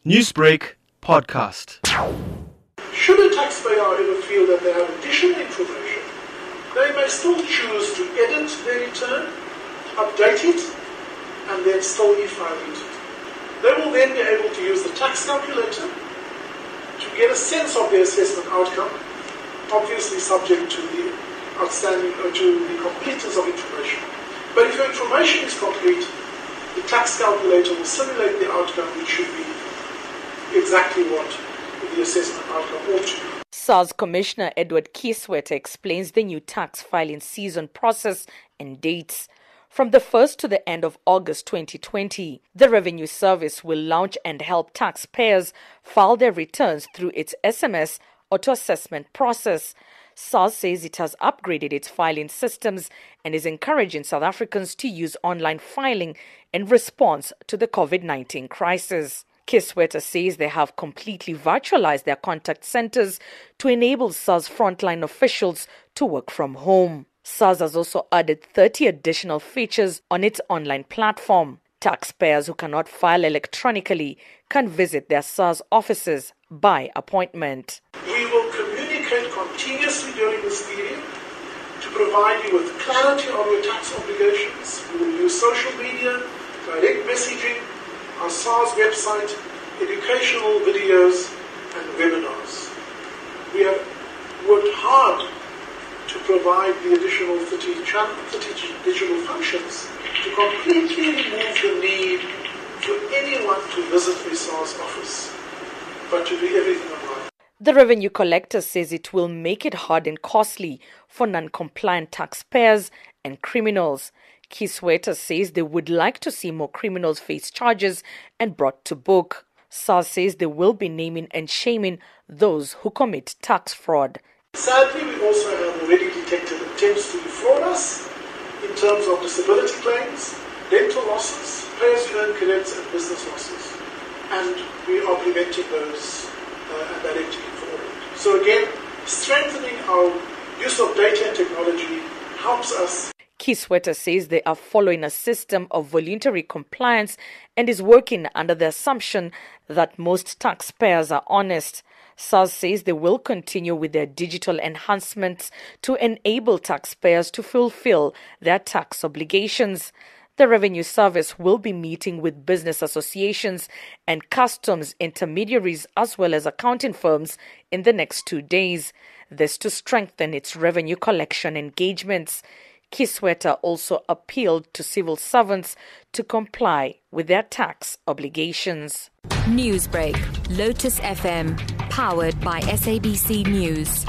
Newsbreak podcast. Should a taxpayer, ever feel that they have additional information, they may still choose to edit their return, update it, and then still e-file it. They will then be able to use the tax calculator to get a sense of their assessment outcome, obviously subject to the outstanding uh, to the completeness of information. But if your information is complete, the tax calculator will simulate the outcome, which should be exactly what the assessment outcome ought to be. SARS Commissioner Edward Kieswetter explains the new tax filing season process and dates. From the 1st to the end of August 2020, the Revenue Service will launch and help taxpayers file their returns through its SMS auto assessment process. SARS says it has upgraded its filing systems and is encouraging South Africans to use online filing in response to the COVID 19 crisis. Kieswetter says they have completely virtualized their contact centers to enable SARS frontline officials to work from home. SARS has also added 30 additional features on its online platform. Taxpayers who cannot file electronically can visit their SARS offices by appointment. We will communicate continuously during this period to provide you with clarity on your tax obligations. We will use social media, direct messaging, our SARS website, educational videos, and webinars. We have worked hard to provide the additional 30, 30 digital functions to completely remove the need for anyone to visit a SARS office, but to do everything online. The revenue collector says it will make it hard and costly for non compliant taxpayers and criminals. Kieswetter says they would like to see more criminals face charges and brought to book. SARS says they will be naming and shaming those who commit tax fraud. Sadly, we also have already detected attempts to defraud us in terms of disability claims, dental losses, as you earn credits, and business losses. And we are preventing those uh, and directing it forward. So, again, strengthening our use of data and technology helps us Kieswetter says they are following a system of voluntary compliance and is working under the assumption that most taxpayers are honest. SARS says they will continue with their digital enhancements to enable taxpayers to fulfill their tax obligations. The Revenue Service will be meeting with business associations and customs intermediaries as well as accounting firms in the next two days. This to strengthen its revenue collection engagements. Kieswetter also appealed to civil servants to comply with their tax obligations. Newsbreak, Lotus FM, powered by SABC News.